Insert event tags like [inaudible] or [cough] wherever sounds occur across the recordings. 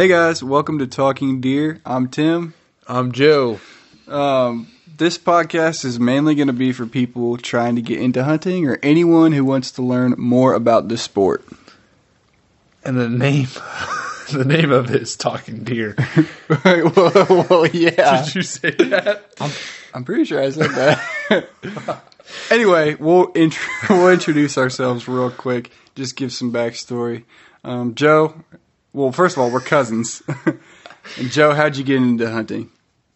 Hey guys, welcome to Talking Deer. I'm Tim. I'm Joe. Um, this podcast is mainly going to be for people trying to get into hunting or anyone who wants to learn more about the sport. And the name, [laughs] the name of it is Talking Deer. [laughs] Right, well, well, yeah. Did you say that? I'm pretty sure I said that. [laughs] anyway, we'll int- we'll introduce ourselves real quick. Just give some backstory. Um, Joe, well, first of all, we're cousins. [laughs] and Joe, how'd you get into hunting?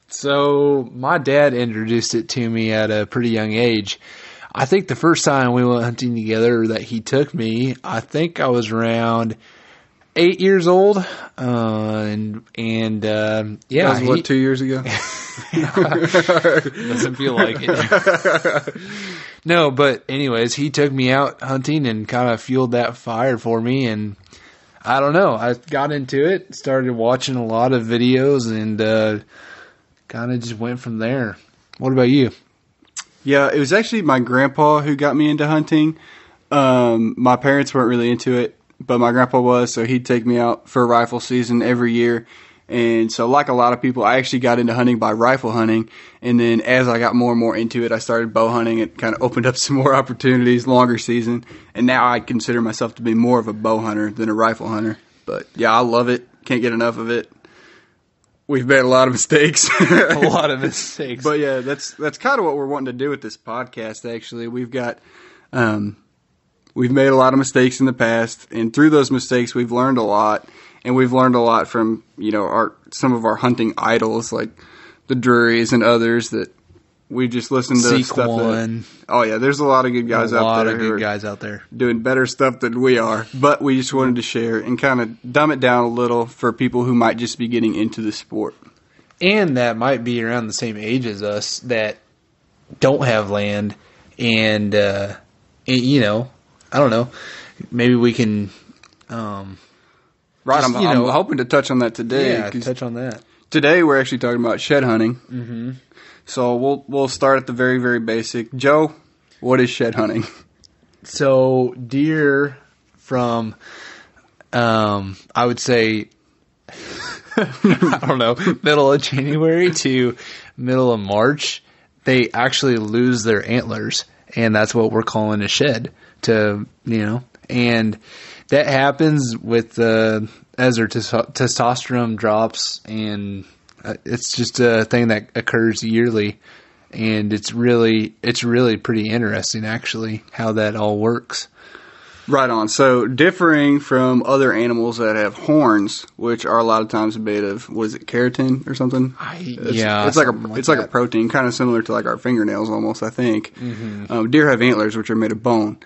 So my dad introduced it to me at a pretty young age. I think the first time we went hunting together that he took me, I think I was around eight years old, uh, and and uh, yeah, That was what he- two years ago. [laughs] Doesn't feel like it. [laughs] no, but anyways, he took me out hunting and kind of fueled that fire for me. And I don't know, I got into it, started watching a lot of videos, and uh, kind of just went from there. What about you? Yeah, it was actually my grandpa who got me into hunting. Um, my parents weren't really into it, but my grandpa was, so he'd take me out for rifle season every year. And so, like a lot of people, I actually got into hunting by rifle hunting. And then as I got more and more into it, I started bow hunting. It kind of opened up [laughs] some more opportunities, longer season. And now I consider myself to be more of a bow hunter than a rifle hunter. But yeah, I love it. Can't get enough of it. We've made a lot of mistakes. [laughs] A [laughs] lot of mistakes. But yeah, that's that's kind of what we're wanting to do with this podcast. Actually, we've got um, we've made a lot of mistakes in the past, and through those mistakes, we've learned a lot, and we've learned a lot from you know our some of our hunting idols like the Drurys and others that we just listened to Seek stuff. that- oh yeah, there's a lot of good guys a out lot there of good guys out there. doing better stuff than we are, but we just wanted to share and kind of dumb it down a little for people who might just be getting into the sport. and that might be around the same age as us that don't have land and uh and, you know i don't know maybe we can um Right, Just, I'm, you know- I'm hoping to touch on that today. yeah touch on that Today we're actually talking about shed hunting. Mm-hmm. So we'll we'll start at the very very basic. Joe, what is shed hunting? so deer from um i would say [laughs] i don't know middle of january to middle of march they actually lose their antlers and that's what we're calling a shed to you know and that happens with uh, as their tes- testosterone drops and uh, it's just a thing that occurs yearly and it's really it's really pretty interesting actually how that all works Right on. So differing from other animals that have horns, which are a lot of times made of what is it, keratin or something? I, It's, yeah it's like a something it's like a protein, kind of similar to like our fingernails almost. I think. Mm-hmm. Um, deer have antlers, which are made of bone.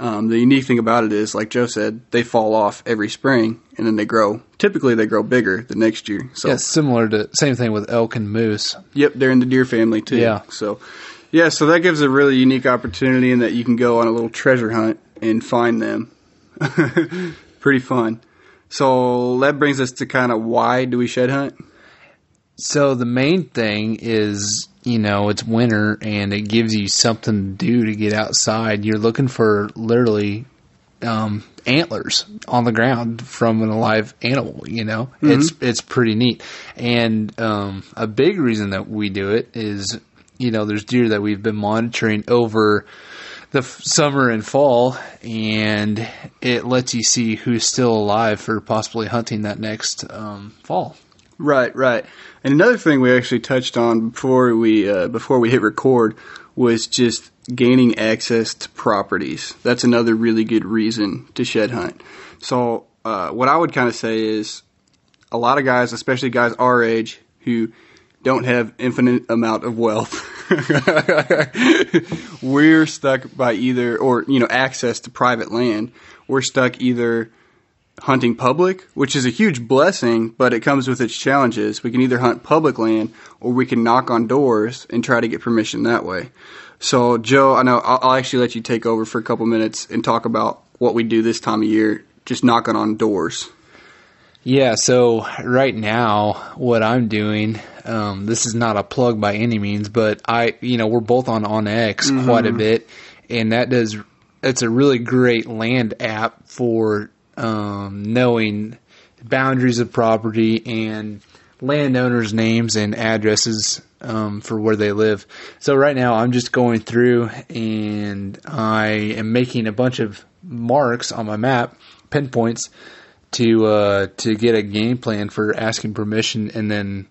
Um, the unique thing about it is, like Joe said, they fall off every spring and then they grow. Typically, they grow bigger the next year. So yeah, similar to same thing with elk and moose Yep, they're in the deer family too. Yeah. So, yeah, so that gives a really unique opportunity in that you can go on a little treasure hunt and find them. [laughs] Pretty fun. So that brings us to kind of why do we shed hunt? So the main thing is, you know, it's winter and it gives you something to do to get outside. You're looking for literally um, antlers on the ground from an alive animal. You know, it's it's pretty neat. And um, a big reason that we do it is, you know, there's deer that we've been monitoring over the f- summer and fall, and it lets you see who's still alive for possibly hunting that next um, fall. Right, right. And another thing we actually touched on before we uh, before we hit record was just gaining access to properties. That's another really good reason to shed hunt. So uh, what I would kind of say is a lot of guys, especially guys our age, who don't have infinite amount of wealth. [laughs] we're stuck by either or you know access to private land. We're stuck either hunting public, which is a huge blessing, but it comes with its challenges. We can either hunt public land or we can knock on doors and try to get permission that way. So, Joe, I know I'll, I'll actually let you take over for a couple minutes and talk about what we do this time of year, just knocking on doors. Yeah, so right now, what I'm doing, um, this is not a plug by any means, but I, you know, we're both on OnX quite a bit, and that does, it's a really great land app for um, knowing boundaries of property and landowners' names and addresses um, for where they live. So right now, I'm just going through and I am making a bunch of marks on my map, pinpoints, to uh, to get a game plan for asking permission, and then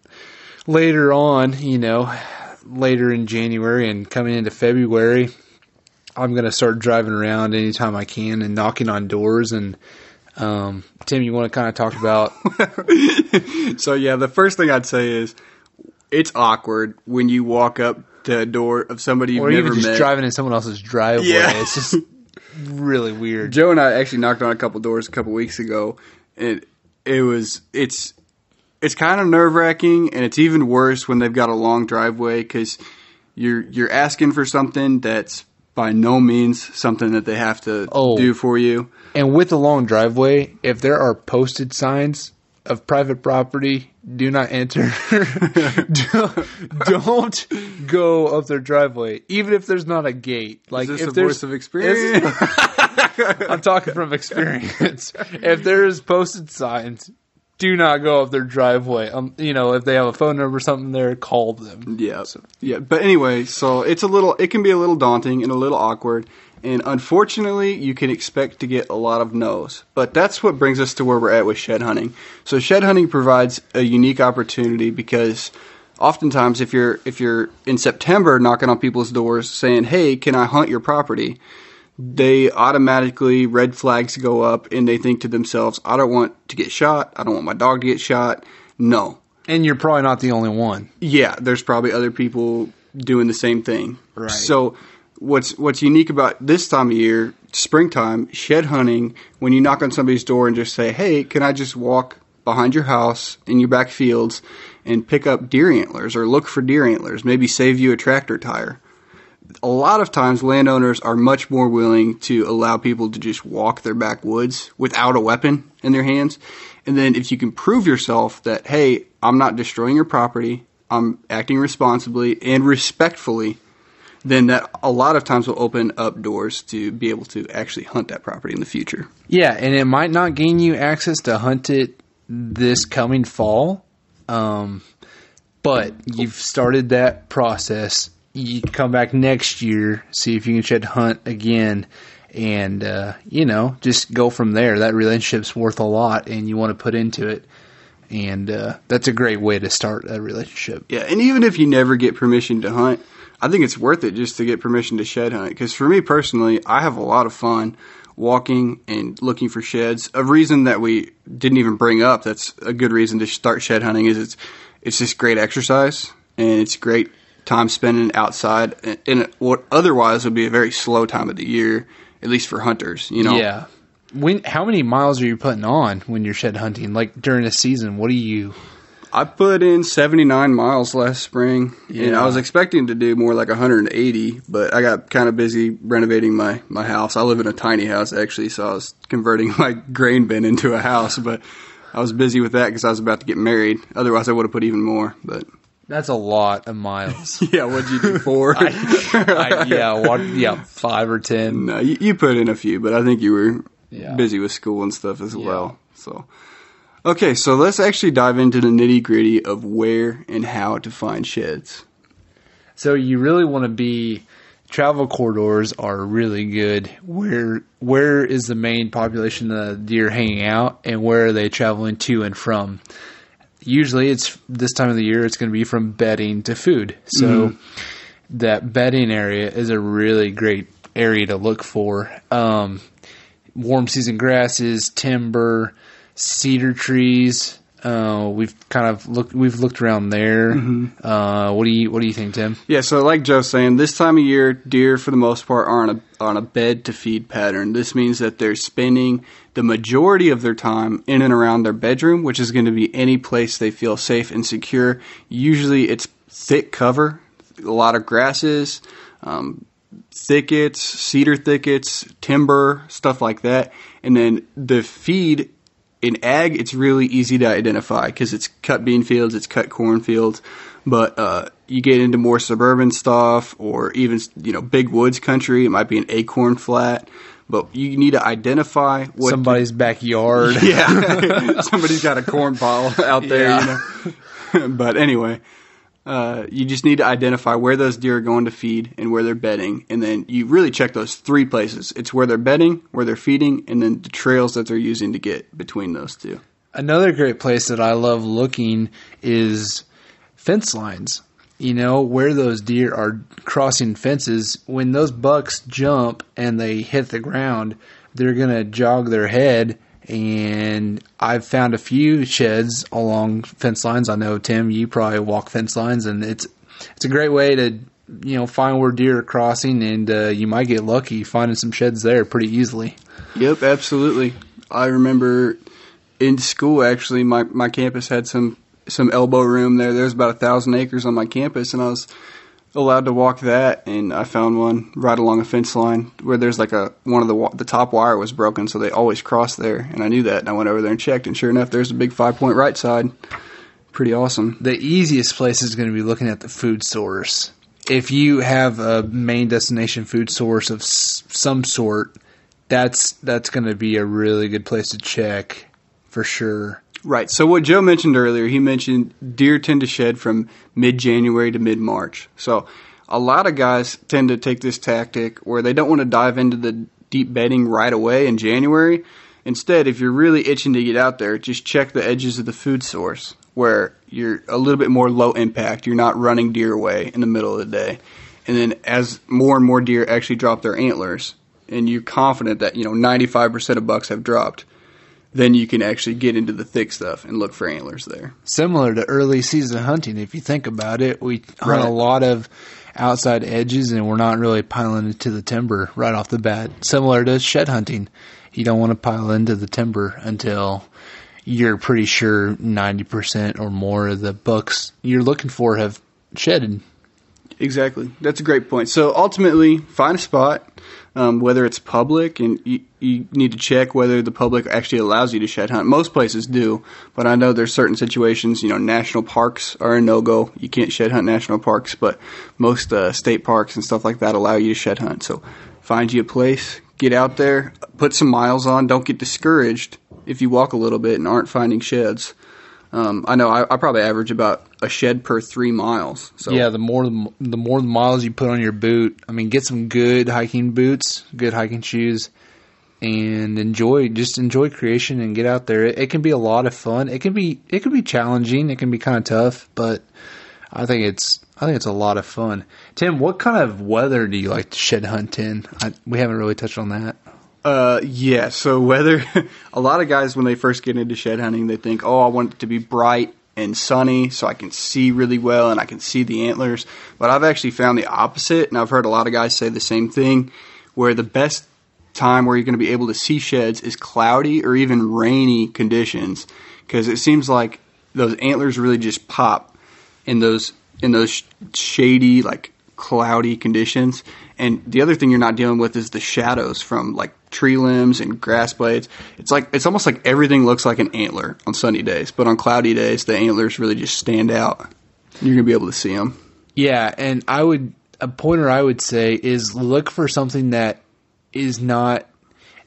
later on, you know, later in January and coming into February, I'm gonna start driving around anytime I can and knocking on doors and. Um, Tim, you want to kind of talk about [laughs] So yeah, the first thing I'd say is it's awkward when you walk up to a door of somebody you've or never even just met. driving in someone else's driveway. Yeah. It's just really weird. Joe and I actually knocked on a couple doors a couple weeks ago, and it was it's it's kind of nerve wracking, and it's even worse when they've got a long driveway because you're you're asking for something that's by no means something that they have to Oh. do for you. And with a long driveway, if there are posted signs of private property, do not enter. don't, [laughs] [laughs] don't go up their driveway, even if there's not a gate. Like Is this if a there's voice of experience? [laughs] I'm talking from experience. if there's posted signs, do not go up their driveway. Um, you know, if they have a phone number or something there, call them. Yeah, yeah. But anyway, so it's a little, it can be a little daunting and a little awkward, and unfortunately, you can expect to get a lot of no's. But that's what brings us to where we're at with shed hunting. So shed hunting provides a unique opportunity because oftentimes, if you're if you're in September knocking on people's doors saying, "Hey, can I hunt your property?" They automatically red flags go up and they think to themselves, I don't want to get shot. I don't want my dog to get shot. No, And you're probably not the only one. yeah, there's probably other people doing the same thing. Right. So what's what's unique about this time of year, springtime, shed hunting, when you knock on somebody's door and just say, "Hey, can I just walk behind your house in your back fields and pick up deer antlers or look for deer antlers, maybe save you a tractor tire?" A lot of times landowners are much more willing to allow people to just walk their backwoods without a weapon in their hands. And then if you can prove yourself that, hey, I'm not destroying your property, I'm acting responsibly and respectfully, then that a lot of times will open up doors to be able to actually hunt that property in the future. Yeah, and it might not gain you access to hunt it this coming fall, um, but you've started that process. You come back next year, see if you can shed hunt again, and uh, you know just go from there. That relationship's worth a lot, and you want to put into it, and uh, that's a great way to start a relationship. Yeah, and even if you never get permission to hunt, I think it's worth it just to get permission to shed hunt. Because for me personally, I have a lot of fun walking and looking for sheds. A reason that we didn't even bring up that's a good reason to start shed hunting is it's it's just great exercise and it's great time spending outside in- what otherwise would be a very slow time of the year, at least for hunters. You know, Yeah. When how many miles are you putting on when you're shed hunting? Like during the season, what do you? I put in 79 miles last spring, and I was expecting to do more like 180, but I got kind of busy renovating my, my house. I live in a tiny house, actually, so I was converting [laughs] my grain bin into a house, but I was busy with that because I was about to get married. Otherwise, I would have put even more, but That's a lot of miles. [laughs] yeah, what'd you do, four? [laughs] I, yeah, one, yeah, five or ten. no, you, you put in a few, but I think you were Yeah. busy with school and stuff as well. So, okay, so let's actually dive into the nitty gritty of where and how to find sheds. So you really want to be. Travel corridors are really good. Where where is the main population of deer hanging out, and where are they traveling to and from? Usually, it's this time of the year. It's going to be from bedding to food. So that bedding area is a really great area to look for. Um, warm season grasses, timber, cedar trees. Uh, we've kind of looked. We've looked around there. Uh, what do you What do you think, Tim? Yeah, so like Joe's saying, this time of year, deer for the most part are on a on a bed to feed pattern. This means that they're spending the majority of their time in and around their bedroom, which is going to be any place they feel safe and secure. Usually, it's thick cover, a lot of grasses, um, thickets, cedar thickets, timber, stuff like that. And then the feed in ag, it's really easy to identify because it's cut bean fields, it's cut corn fields. But uh, you get into more suburban stuff, or even you know big woods country, it might be an acorn flat. but you need to identify what Somebody's backyard. [laughs] yeah, [laughs] somebody's got a corn pile out there, Yeah. you know. [laughs] but anyway, uh, you just need to identify where those deer are going to feed and where they're bedding, and then you really check those three places. It's where they're bedding, where they're feeding, and then the trails that they're using to get between those two. Another great place that I love looking is fence lines. You know, where those deer are crossing fences, when those bucks jump and they hit the ground, they're going to jog their head. And I've found a few sheds along fence lines. I know, Tim, you probably walk fence lines, and it's it's a great way to you know find where deer are crossing, and uh, you might get lucky finding some sheds there pretty easily. Yep, absolutely. I remember in school actually my, my campus had some some elbow room there. There's about a thousand acres on my campus and I was allowed to walk that and I found one right along a fence line where there's like a one of the the top wire was broken so they always cross there and I knew that and I went over there and checked and sure enough there's a big five point right side. Pretty awesome. the easiest place is going to be looking at the food source. If you have a main destination food source of s- some sort, that's that's going to be a really good place to check for sure. Right. So what Joe mentioned earlier, he mentioned deer tend to shed from mid January to mid March. So a lot of guys tend to take this tactic where they don't want to dive into the deep bedding right away in January. Instead, if you're really itching to get out there, just check the edges of the food source where you're a little bit more low impact. You're not running deer away in the middle of the day. And then as more and more deer actually drop their antlers and you're confident that, you know, 95% of bucks have dropped, then you can actually get into the thick stuff and look for antlers there. Similar to early season hunting, if you think about it, we hunt Right. a lot of outside edges and we're not really piling into the timber right off the bat. Similar to shed hunting, you don't want to pile into the timber until you're pretty sure 90% or more of the bucks you're looking for have shedded. Exactly. That's a great point. So ultimately, find a spot, um, whether it's public, and you, you need to check whether the public actually allows you to shed hunt. Most places do, but I know there's certain situations. You know, national parks are a no go. You can't shed hunt national parks, but most uh, state parks and stuff like that allow you to shed hunt. So find you a place, get out there, put some miles on. Don't get discouraged if you walk a little bit and aren't finding sheds. Um, I know I, I probably average about a shed per three miles. So Yeah, the more the more the miles you put on your boot, I mean, get some good hiking boots, good hiking shoes, and enjoy just enjoy creation and get out there. It, it can be a lot of fun. It can be it can be challenging. It can be kind of tough, but I think it's I think it's a lot of fun. Tim, what kind of weather do you like to shed hunt in? I, we haven't really touched on that. Uh, yeah. So weather [laughs] a lot of guys when they first get into shed hunting, they think, "Oh, I want it to be bright and sunny so I can see really well and I can see the antlers." But I've actually found the opposite, and I've heard a lot of guys say the same thing, where the best time where you're going to be able to see sheds is cloudy or even rainy conditions, because it seems like those antlers really just pop in those in those sh- shady like cloudy conditions. And the other thing you're not dealing with is the shadows from like tree limbs and grass blades. It's like it's almost like everything looks like an antler on sunny days, but on cloudy days the antlers really just stand out. You're gonna be able to see them. Yeah, and I would a pointer I would say is look for something that is not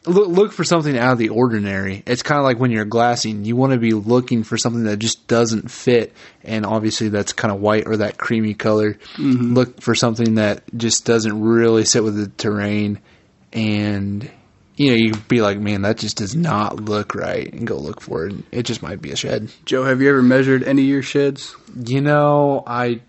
look look for something out of the ordinary. It's kind of like when you're glassing, you want to be looking for something that just doesn't fit, and obviously that's kind of white or that creamy color. Mm-hmm. Look for something that just doesn't really sit with the terrain, and you know you'd be like, man, that just does not look right, and go look for it. It just might be a shed. Joe, have you ever measured any of your sheds? You know, I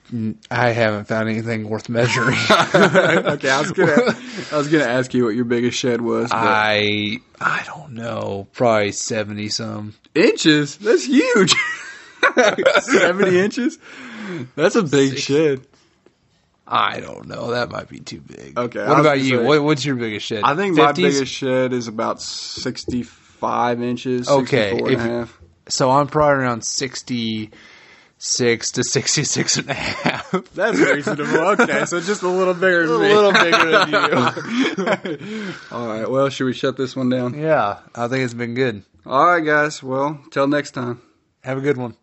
I haven't found anything worth measuring. [laughs] okay, I was gonna I was gonna ask you what your biggest shed was. I I don't know, probably seventy some. inches? That's huge. [laughs] Seventy inches? That's a big Six. shed. I don't know. That might be too big. Okay, What about you? say- What, what's your biggest shed? I think my biggest shed is about 65 inches, Okay, 64 and a if- half. So I'm probably around sixty six to sixty six and a half. [laughs] That's reasonable. Okay, so just a little bigger [laughs] a than me. little bigger than you. [laughs] All right, well, should we shut this one down? yeah, I think it's been good. All right, guys. Well, till next time. Have a good one.